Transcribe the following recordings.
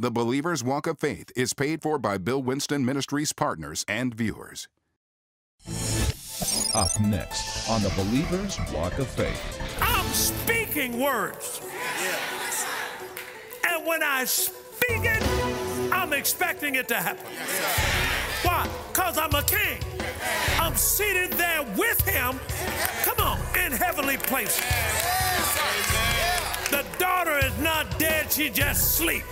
The Believer's Walk of Faith is paid for by Bill Winston Ministries partners and viewers. Up next on the Believer's Walk of Faith. I'm speaking words. And when I speak it, I'm expecting it to happen. Why? Because I'm a king. I'm seated there with him. Come on, in heavenly places. The daughter is not dead, she just sleep.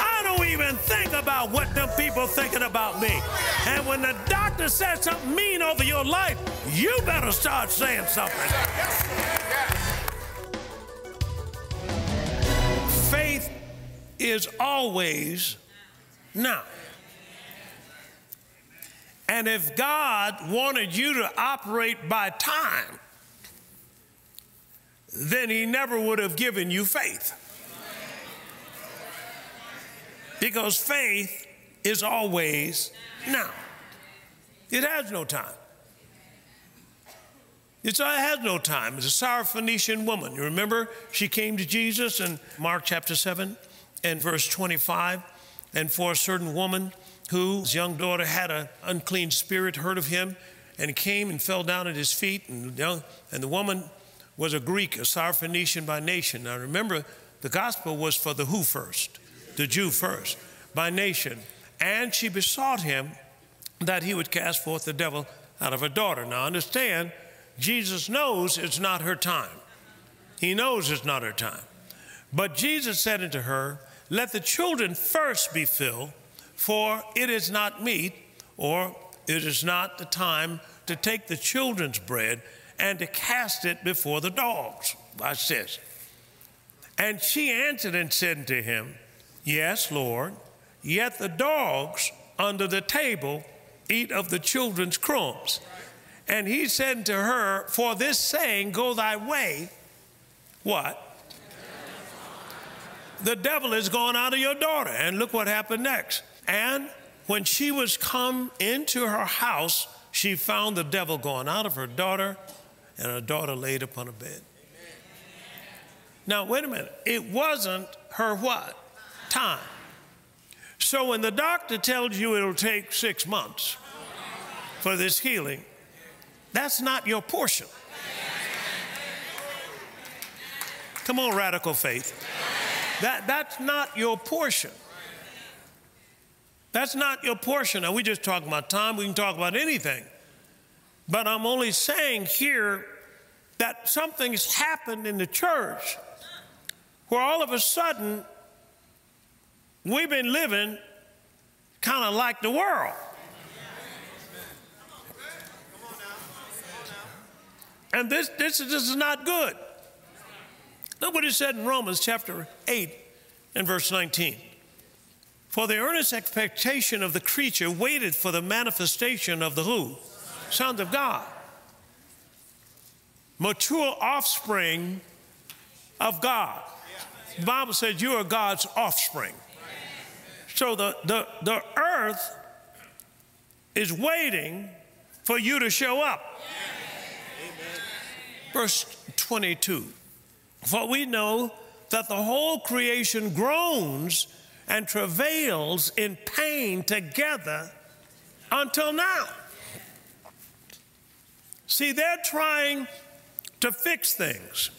I don't even think about what them people thinking about me. And when the doctor says something mean over your life, you better start saying something. Faith is always now. And if God wanted you to operate by time, then He never would have given you faith. Because faith is always now, it has no time. It's, it has no time. It's a Syrophoenician woman. You remember she came to Jesus in Mark chapter 7 and verse 25. And for a certain woman whose young daughter had an unclean spirit, heard of him, and came and fell down at his feet. And, and the woman was a Greek, a Syrophoenician by nation. Now remember, the gospel was for the who first, the Jew first, by nation. And she besought him that he would cast forth the devil out of her daughter. Now understand, Jesus knows it's not her time. He knows it's not her time. But Jesus said unto her, Let the children first be filled, for it is not meet, or it is not the time to take the children's bread and to cast it before the dogs. Watch this. And she answered and said to him, Yes, Lord, yet the dogs under the table eat of the children's crumbs. And he said to her, For this saying, go thy way. What? The devil is gone out of your daughter. And look what happened next. And when she was come into her house, she found the devil gone out of her daughter, and her daughter laid upon a bed. Now, wait a minute. It wasn't her what? Time. So when the doctor tells you it'll take six months for this healing, that's not your portion. Come on, radical faith. That, that's not your portion. That's not your portion. Now, we just talking about time, we can talk about anything. But I'm only saying here that something's happened in the church where all of a sudden we've been living kind of like the world. And this, this, this is not good. Look what it said in Romans chapter 8 and verse 19. For the earnest expectation of the creature waited for the manifestation of the who? Sons of God. Mature offspring of God. The Bible says you are God's offspring. So the, the, the earth is waiting for you to show up. Verse 22 For we know that the whole creation groans and travails in pain together until now. See, they're trying to fix things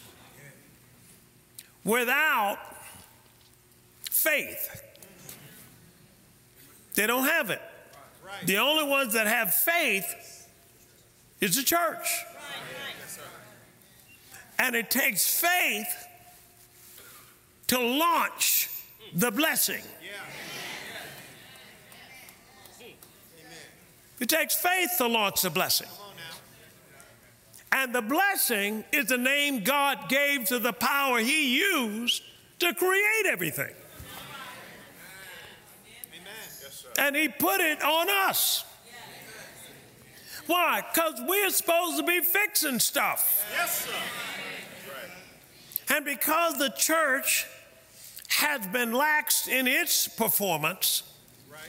without faith. They don't have it. The only ones that have faith is the church. And it takes faith to launch the blessing. It takes faith to launch the blessing. And the blessing is the name God gave to the power He used to create everything. And He put it on us. Why? Because we're supposed to be fixing stuff. Yes, sir. And because the church has been lax in its performance, right.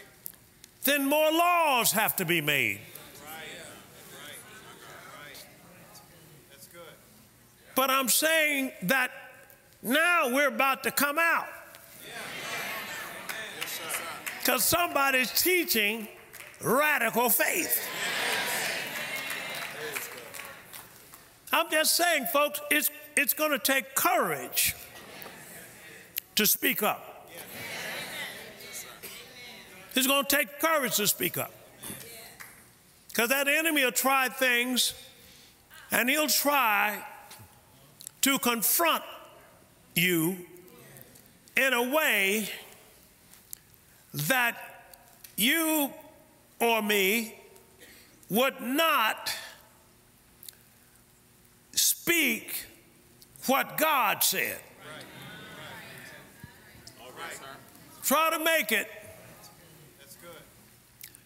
then more laws have to be made. But I'm saying that now we're about to come out. Because somebody's teaching radical faith. I'm just saying, folks, it's, it's going to take courage to speak up. It's going to take courage to speak up. Because that enemy will try things and he'll try to confront you in a way that you or me would not speak what God said. Try to make it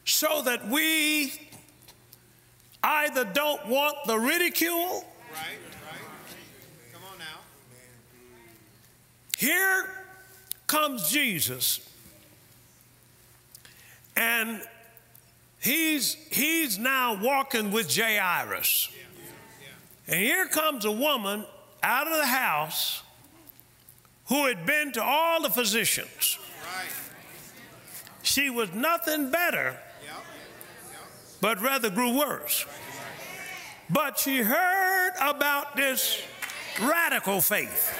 so that we either don't want the ridicule. Right, right. Come on now. Here comes Jesus. And he's he's now walking with Jairus. And here comes a woman out of the house who had been to all the physicians. She was nothing better, but rather grew worse. But she heard about this radical faith.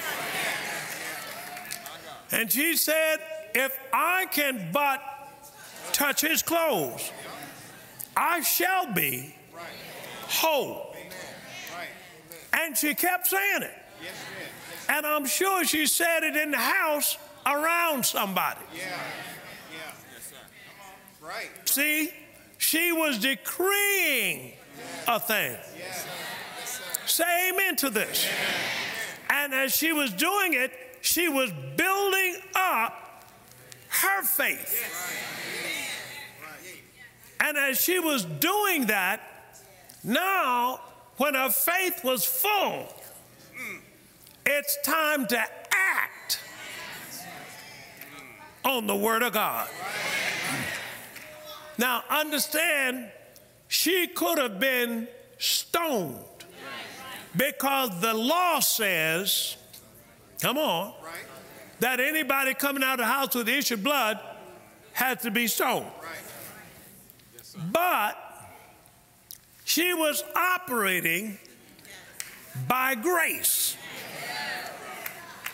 And she said, If I can but touch his clothes, I shall be whole. And she kept saying it. And I'm sure she said it in the house around somebody. Right. See, she was decreeing a thing. Say amen to this. And as she was doing it, she was building up her faith. And as she was doing that, now when her faith was full, it's time to act on the Word of God. Now, understand, she could have been stoned because the law says, come on, that anybody coming out of the house with the issue of blood has to be stoned. But she was operating by grace.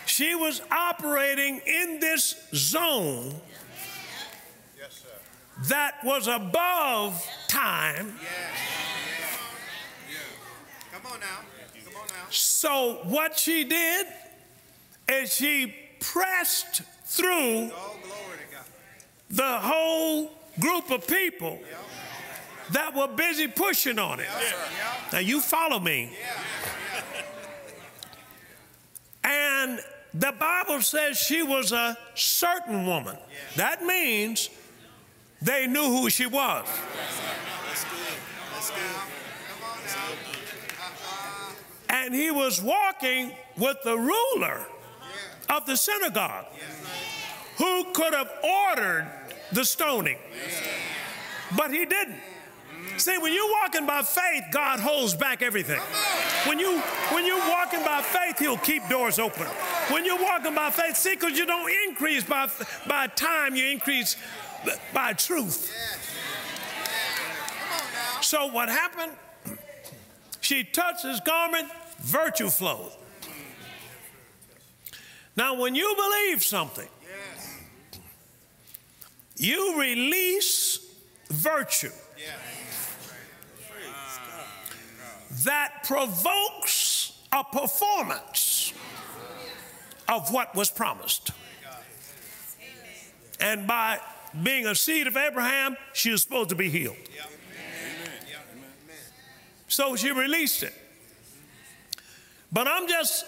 She was operating in this zone that was above time. Come on now. Come on now. So, what she did is she pressed through Oh, glory to God. the whole group of people that were busy pushing on it. Yeah. Now, you follow me. And the Bible says she was a certain woman. That means they knew who she was. That's good. That's good. Come on now. And he was walking with the ruler of the synagogue who could have ordered the stoning, but he didn't. See, when you're walking by faith, God holds back everything. When you when you're walking by faith, He'll keep doors open. When you're walking by faith, see, because you don't increase by by time, you increase by truth. So what happened? She touched his garment, virtue flowed. Now, when you believe something, you release virtue. That provokes a performance of what was promised. And by being a seed of Abraham, she was supposed to be healed. So she released it. But I'm just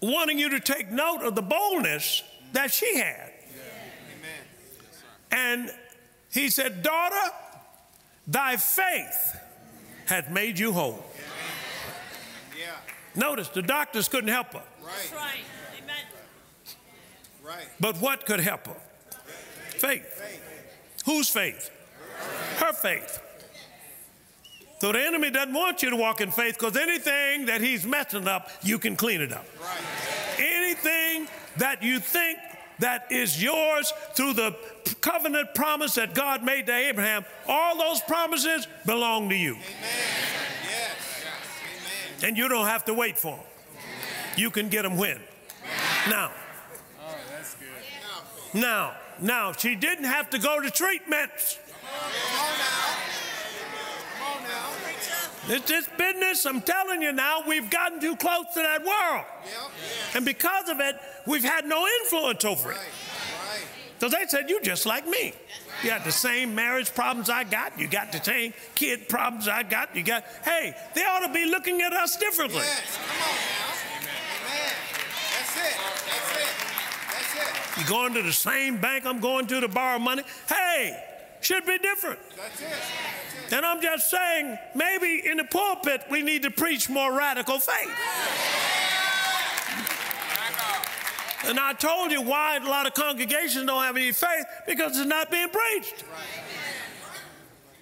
wanting you to take note of the boldness that she had. And he said, Daughter, thy faith hath made you whole. Yeah. Notice the doctors couldn't help her, Right. right. Amen. Right. but what could help her? Faith. Whose faith? Her faith. So the enemy doesn't want you to walk in faith because anything that he's messing up, you can clean it up. Right. Anything that you think that is yours through the covenant promise that God made to Abraham, all those promises belong to you. And you don't have to wait for them. You can get them when? Now. Now, now, she didn't have to go to treatments. It's this business, I'm telling you now, we've gotten too close to that world. And because of it, we've had no influence over it. So they said, You just like me. You got the same marriage problems I got. You got the same kid problems I got. You got, hey, they ought to be looking at us differently. Yes, come on now. Amen. That's it. That's it. That's it. You going to the same bank I'm going to to borrow money? Hey, should be different. That's it. That's it. And I'm just saying, maybe in the pulpit, we need to preach more radical faith. And I told you why a lot of congregations don't have any faith because it's not being preached.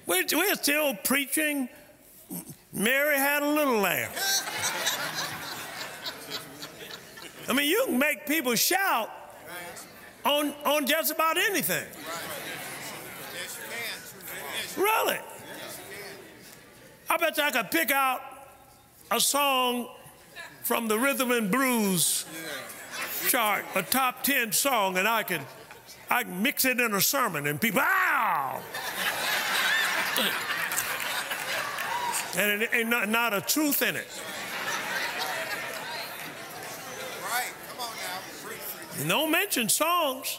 We're, we're still preaching, Mary had a little lamb. I mean, you can make people shout on, on just about anything. Yes, you can. Yes, Really? I bet you I could pick out a song from the rhythm and blues chart, a top 10 song, and I can I can mix it in a sermon and people, ow! and it ain't not, not a truth in it. Right. Come on now. Preach, preach. No mention songs.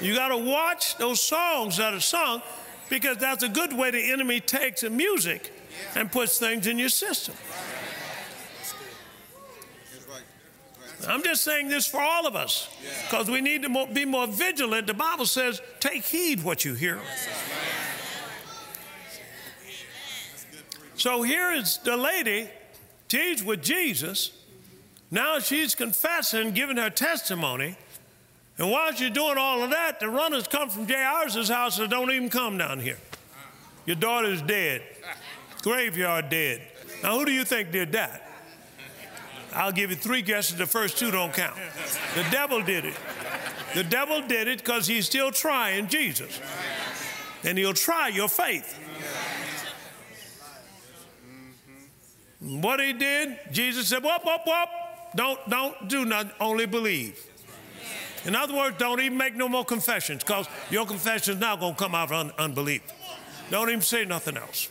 You got to watch those songs that are sung because that's a good way the enemy takes the music and puts things in your system. I'm just saying this for all of us because we need to be more vigilant. The Bible says, take heed what you hear. So here is the lady, she's with Jesus. Now she's confessing, giving her testimony. And while she's doing all of that, the runners come from Jairus' house and don't even come down here. Your daughter's dead, graveyard dead. Now, who do you think did that? I'll give you three guesses. The first two don't count. The devil did it. The devil did it because he's still trying Jesus. And he'll try your faith. What he did, Jesus said, whoop, whoop, whoop. Don't, don't do nothing, only believe. In other words, don't even make no more confessions because your confession is now going to come out of un- unbelief. Don't even say nothing else.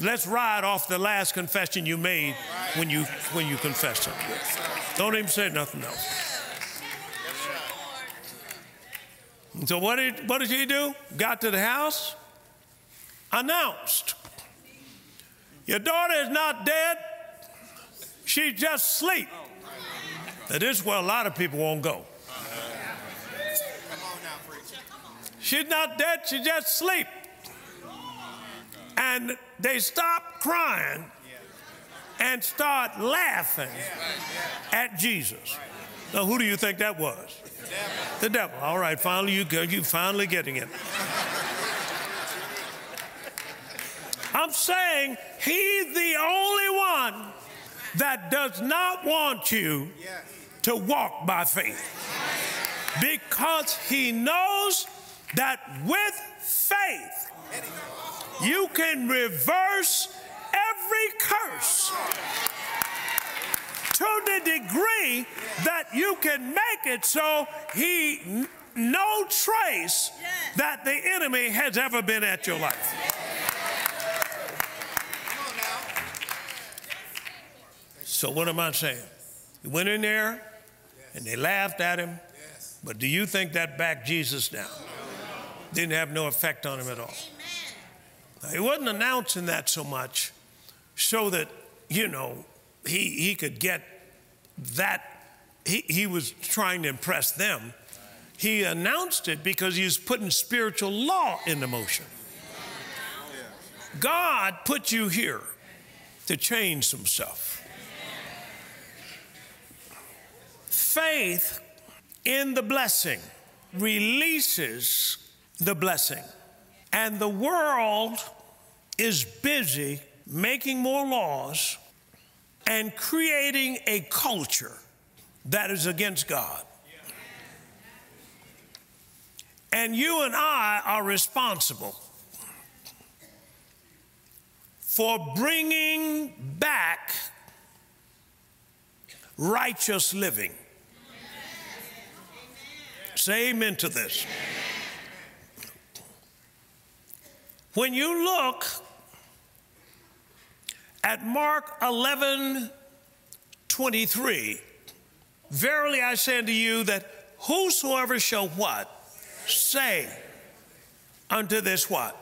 Let's ride off the last confession you made when you when you confessed it. Don't even say nothing else. And so what did what did he do? Got to the house, announced, "Your daughter is not dead; she's just asleep." Now this is where a lot of people won't go. She's not dead; she's just asleep. And they stop crying and start laughing at Jesus. Now, who do you think that was? The devil. All right, finally you go. You finally getting it. I'm saying he's the only one that does not want you to walk by faith because he knows that with faith you can reverse every curse to the degree that you can make it so he no trace that the enemy has ever been at your life. So what am I saying? He went in there and they laughed at him. But do you think that backed Jesus down? Didn't have no effect on him at all. He wasn't announcing that so much so that, you know, he, he could get that. He, he was trying to impress them. He announced it because he was putting spiritual law into motion. God put you here to change some stuff. Faith in the blessing releases the blessing. And the world is busy making more laws and creating a culture that is against God. And you and I are responsible for bringing back righteous living. Say amen to this. When you look at Mark 11 23, verily I say unto you that whosoever shall what? Say unto this what?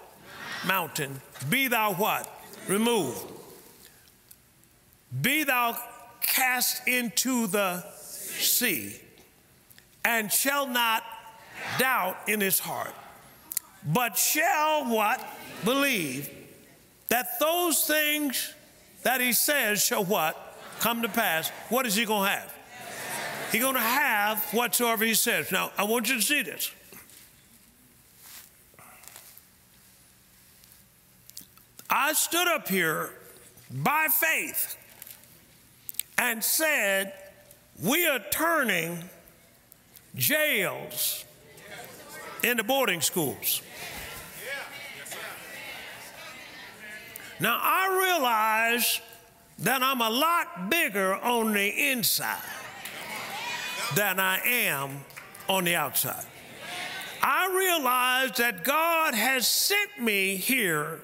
Mountain, be thou what? Remove. Be thou cast into the sea, and shall not doubt in his heart, but shall what? Believe that those things that he says shall what? Come to pass. What is he going to have? He's going to have whatsoever he says. Now, I want you to see this. I stood up here by faith and said, We are turning jails into boarding schools. Now, I realize that I'm a lot bigger on the inside than I am on the outside. I realize that God has sent me here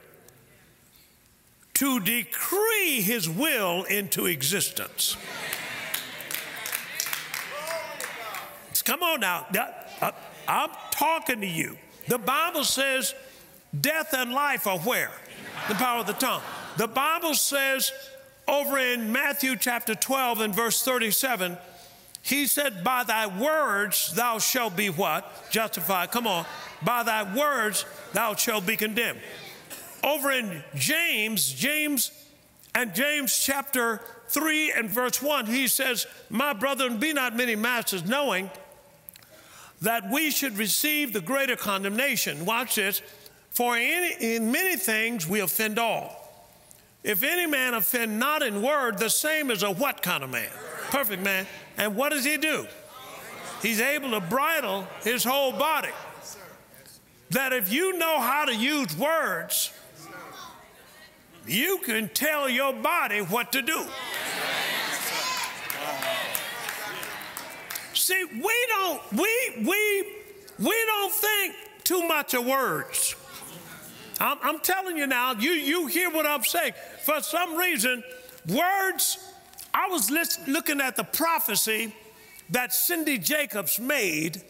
to decree his will into existence. Come on now. Uh, I'm talking to you. The Bible says death and life are where? The power of the tongue. The Bible says over in Matthew chapter 12 and verse 37, he said, By thy words thou shalt be what? Justified. Come on. By thy words thou shalt be condemned. Over in James, James and James chapter 3 and verse 1, he says, My brethren, be not many masters, knowing that we should receive the greater condemnation. Watch this. For in, in many things we offend all. If any man offend not in word, the same as a what kind of man? Perfect man. And what does he do? He's able to bridle his whole body. That if you know how to use words, you can tell your body what to do. See, we don't we we we don't think too much of words. I'm, I'm telling you now, you you hear what I'm saying. For some reason, words. I was listen, looking at the prophecy that Cindy Jacobs made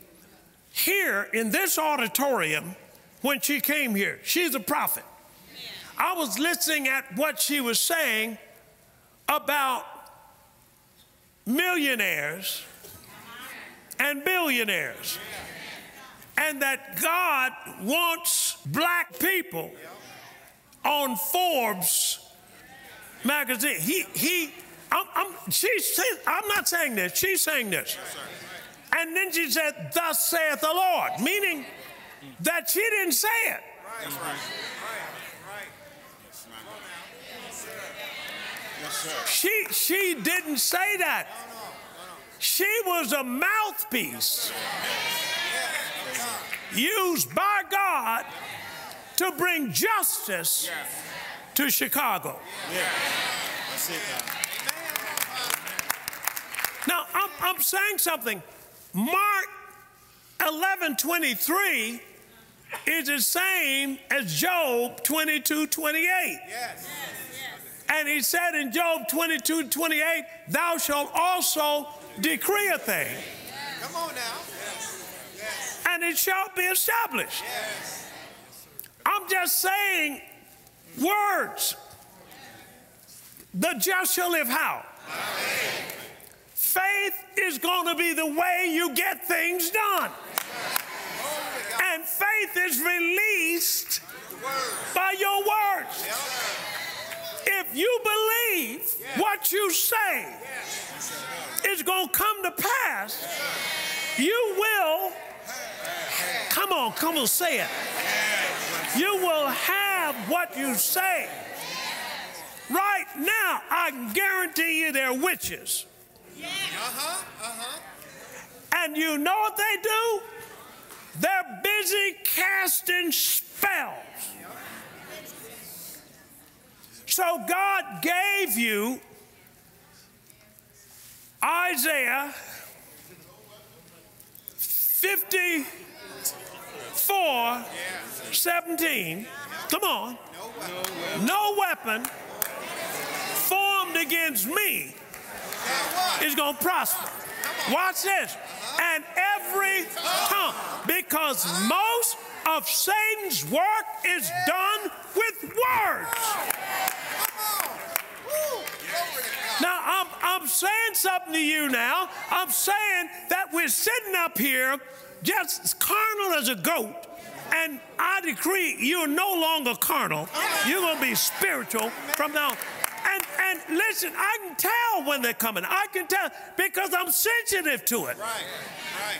here in this auditorium when she came here. She's a prophet. I was listening at what she was saying about millionaires and billionaires, and that God wants black people on Forbes magazine. He, he, I'm, I'm, she's, I'm not saying this, she's saying this. And then she said, Thus saith the Lord, meaning that she didn't say it. She, she didn't say that. She was a mouthpiece used by God to bring justice to Chicago. Now, I'm, I'm saying something. Mark 11 23 is the same as Job 22 28. Yes. And he said in Job 22 28, Thou shalt also decree a thing. Come on now. And it shall be established. I'm just saying words. The just shall live how? Faith is going to be the way you get things done. And faith is released by your words. If you believe what you say is going to come to pass, you will, come on, come on, say it. You will have what you say. Right now, I guarantee you they're witches. Uh-huh, uh-huh. And you know what they do? They're busy casting spells. So God gave you Isaiah 54 17. Come on. No weapon formed against me is going to prosper. Watch this. And every tongue, because most of Satan's work is done with words. Now, I'm, I'm saying something to you now. I'm saying that we're sitting up here just carnal as a goat, and I decree you're no longer carnal. You're going to be spiritual from now. And, and listen, I can tell when they're coming. I can tell because I'm sensitive to it. Right, right,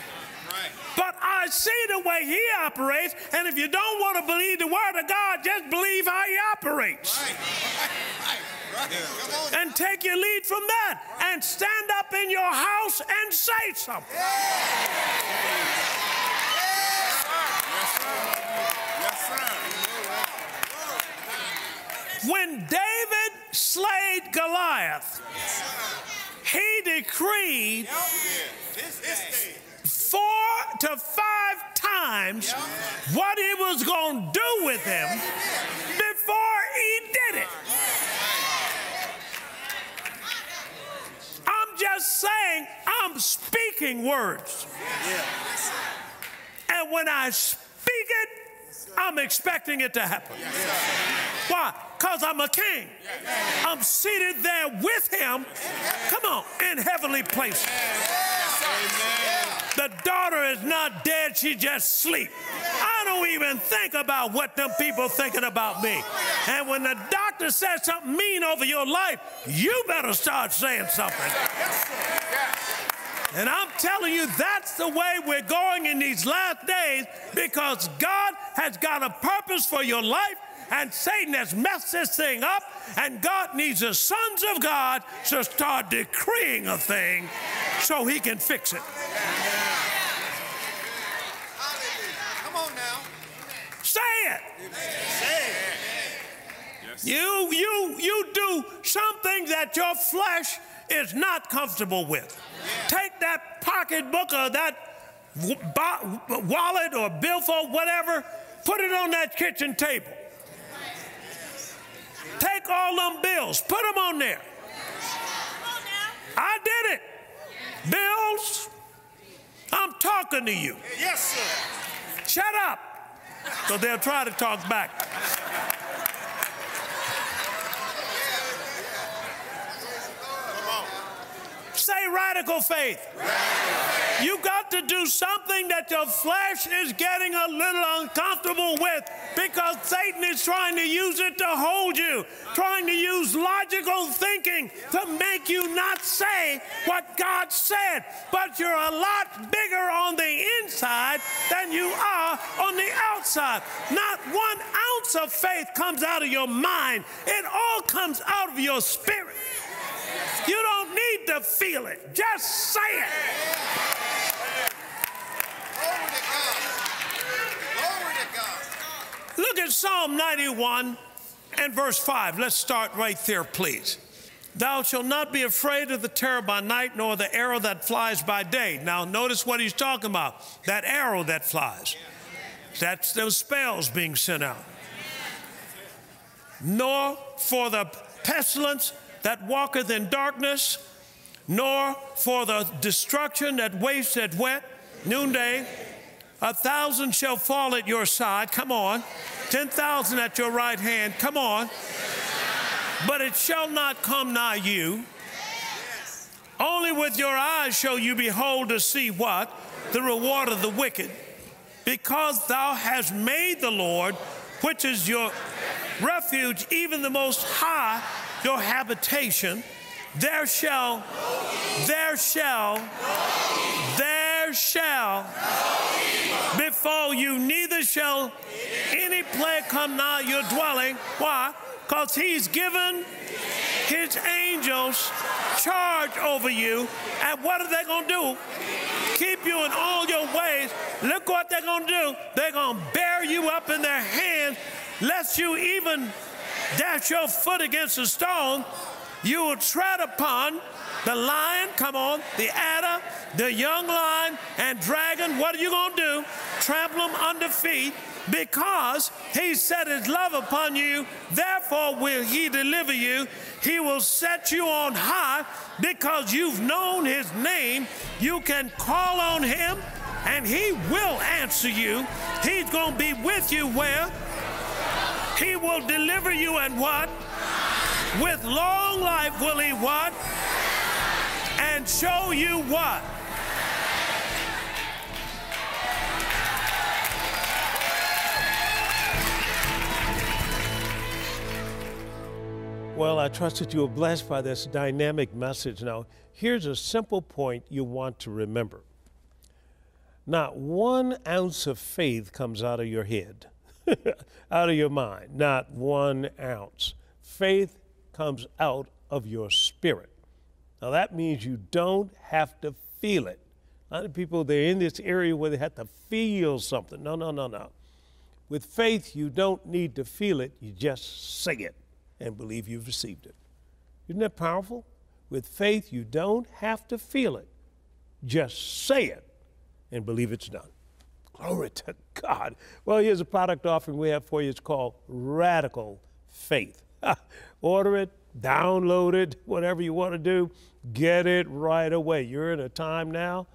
right. But I see the way he operates, and if you don't want to believe the word of God, just believe how he operates. Right, right, right, right. Come on. And take your lead from that and stand up in your house and say something. When David slayed Goliath, he decreed four to five times what he was going to do with him before he did it. I'm just saying, I'm speaking words. And when I speak it, I'm expecting it to happen. Why? Because I'm a king. I'm seated there with him. Come on, in heavenly places. The daughter is not dead, she just sleep. I don't even think about what them people thinking about me. And when the doctor says something mean over your life, you better start saying something. And I'm telling you, that's the way we're going in these last days because God has got a purpose for your life and Satan has messed this thing up, and God needs the sons of God to start decreeing a thing so he can fix it. Come on now. Say it. You, you, you do something that your flesh is not comfortable with. Take that pocketbook or that wallet or billfold, whatever, put it on that kitchen table. Take all them bills, put them on there. I did it. Bills, I'm talking to you. Yes, sir. Shut up. So they'll try to talk back. Say radical faith. You got to do something that your flesh is getting a little uncomfortable with because Satan is trying to use it to hold you, trying to use logical thinking to make you not say what God said. But you're a lot bigger on the inside than you are on the outside. Not one ounce of faith comes out of your mind, it all comes out of your spirit. You don't need to feel it, just say it. Look at Psalm 91 and verse 5. Let's start right there, please. Thou shalt not be afraid of the terror by night, nor the arrow that flies by day. Now, notice what he's talking about that arrow that flies. That's those spells being sent out. Nor for the pestilence that walketh in darkness, nor for the destruction that wastes at wet noonday. A thousand shall fall at your side, come on. Ten thousand at your right hand, come on. But it shall not come nigh you. Only with your eyes shall you behold to see what? The reward of the wicked. Because thou hast made the Lord, which is your refuge, even the most high, your habitation, there shall, there shall, there shall befall you, neither shall any plague come nigh your dwelling. Why? Because he's given his angels charge over you. And what are they going to do? Keep you in all your ways. Look what they're going to do. They're going to bear you up in their hands, lest you even dash your foot against a stone. You will tread upon the lion, come on, the adder, the young lion, and dragon. What are you going to do? Trample them under feet because he set his love upon you, therefore will he deliver you. He will set you on high because you've known his name. You can call on him and he will answer you. He's going to be with you where? He will deliver you and what? With long life will he what? And show you what? Well, I trust that you were blessed by this dynamic message. Now, here's a simple point you want to remember. Not one ounce of faith comes out of your head, out of your mind. Not one ounce. Faith comes out of your spirit. Now, that means you don't have to feel it. A lot of people, they're in this area where they have to feel something. No, no, no, no. With faith, you don't need to feel it, you just say it and believe you've received it. Isn't that powerful? With faith, you don't have to feel it. Just say it and believe it's done. Glory to God. Well, here's a product offering we have for you. It's called Radical Faith. Order it, download it, whatever you want to do, get it right away. You're in a time now,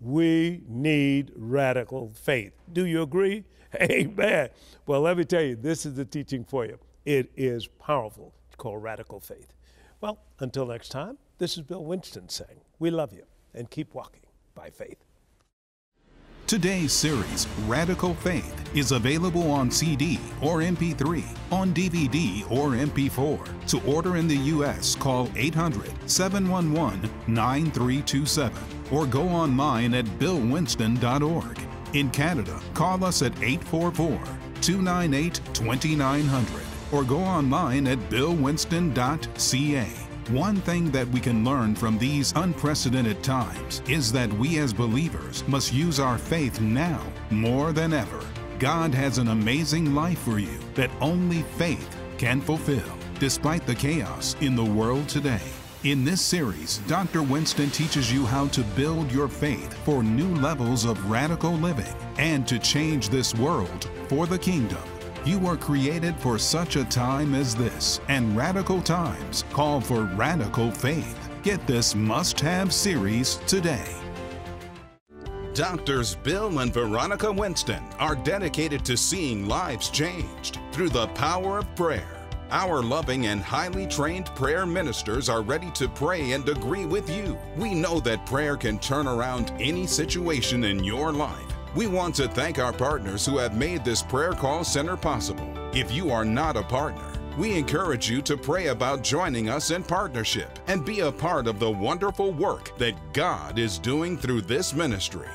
we need radical faith. Do you agree? Amen. Well, let me tell you, this is the teaching for you. It is powerful. It's called radical faith. Well, until next time, this is Bill Winston saying, We love you and keep walking by faith. Today's series, Radical Faith, is available on CD or MP3, on DVD or MP4. To order in the U.S., call 800 711 9327 or go online at billwinston.org. In Canada, call us at 844 298 2900 or go online at billwinston.ca. One thing that we can learn from these unprecedented times is that we as believers must use our faith now more than ever. God has an amazing life for you that only faith can fulfill, despite the chaos in the world today. In this series, Dr. Winston teaches you how to build your faith for new levels of radical living and to change this world for the kingdom. You were created for such a time as this, and radical times call for radical faith. Get this must have series today. Doctors Bill and Veronica Winston are dedicated to seeing lives changed through the power of prayer. Our loving and highly trained prayer ministers are ready to pray and agree with you. We know that prayer can turn around any situation in your life. We want to thank our partners who have made this prayer call center possible. If you are not a partner, we encourage you to pray about joining us in partnership and be a part of the wonderful work that God is doing through this ministry.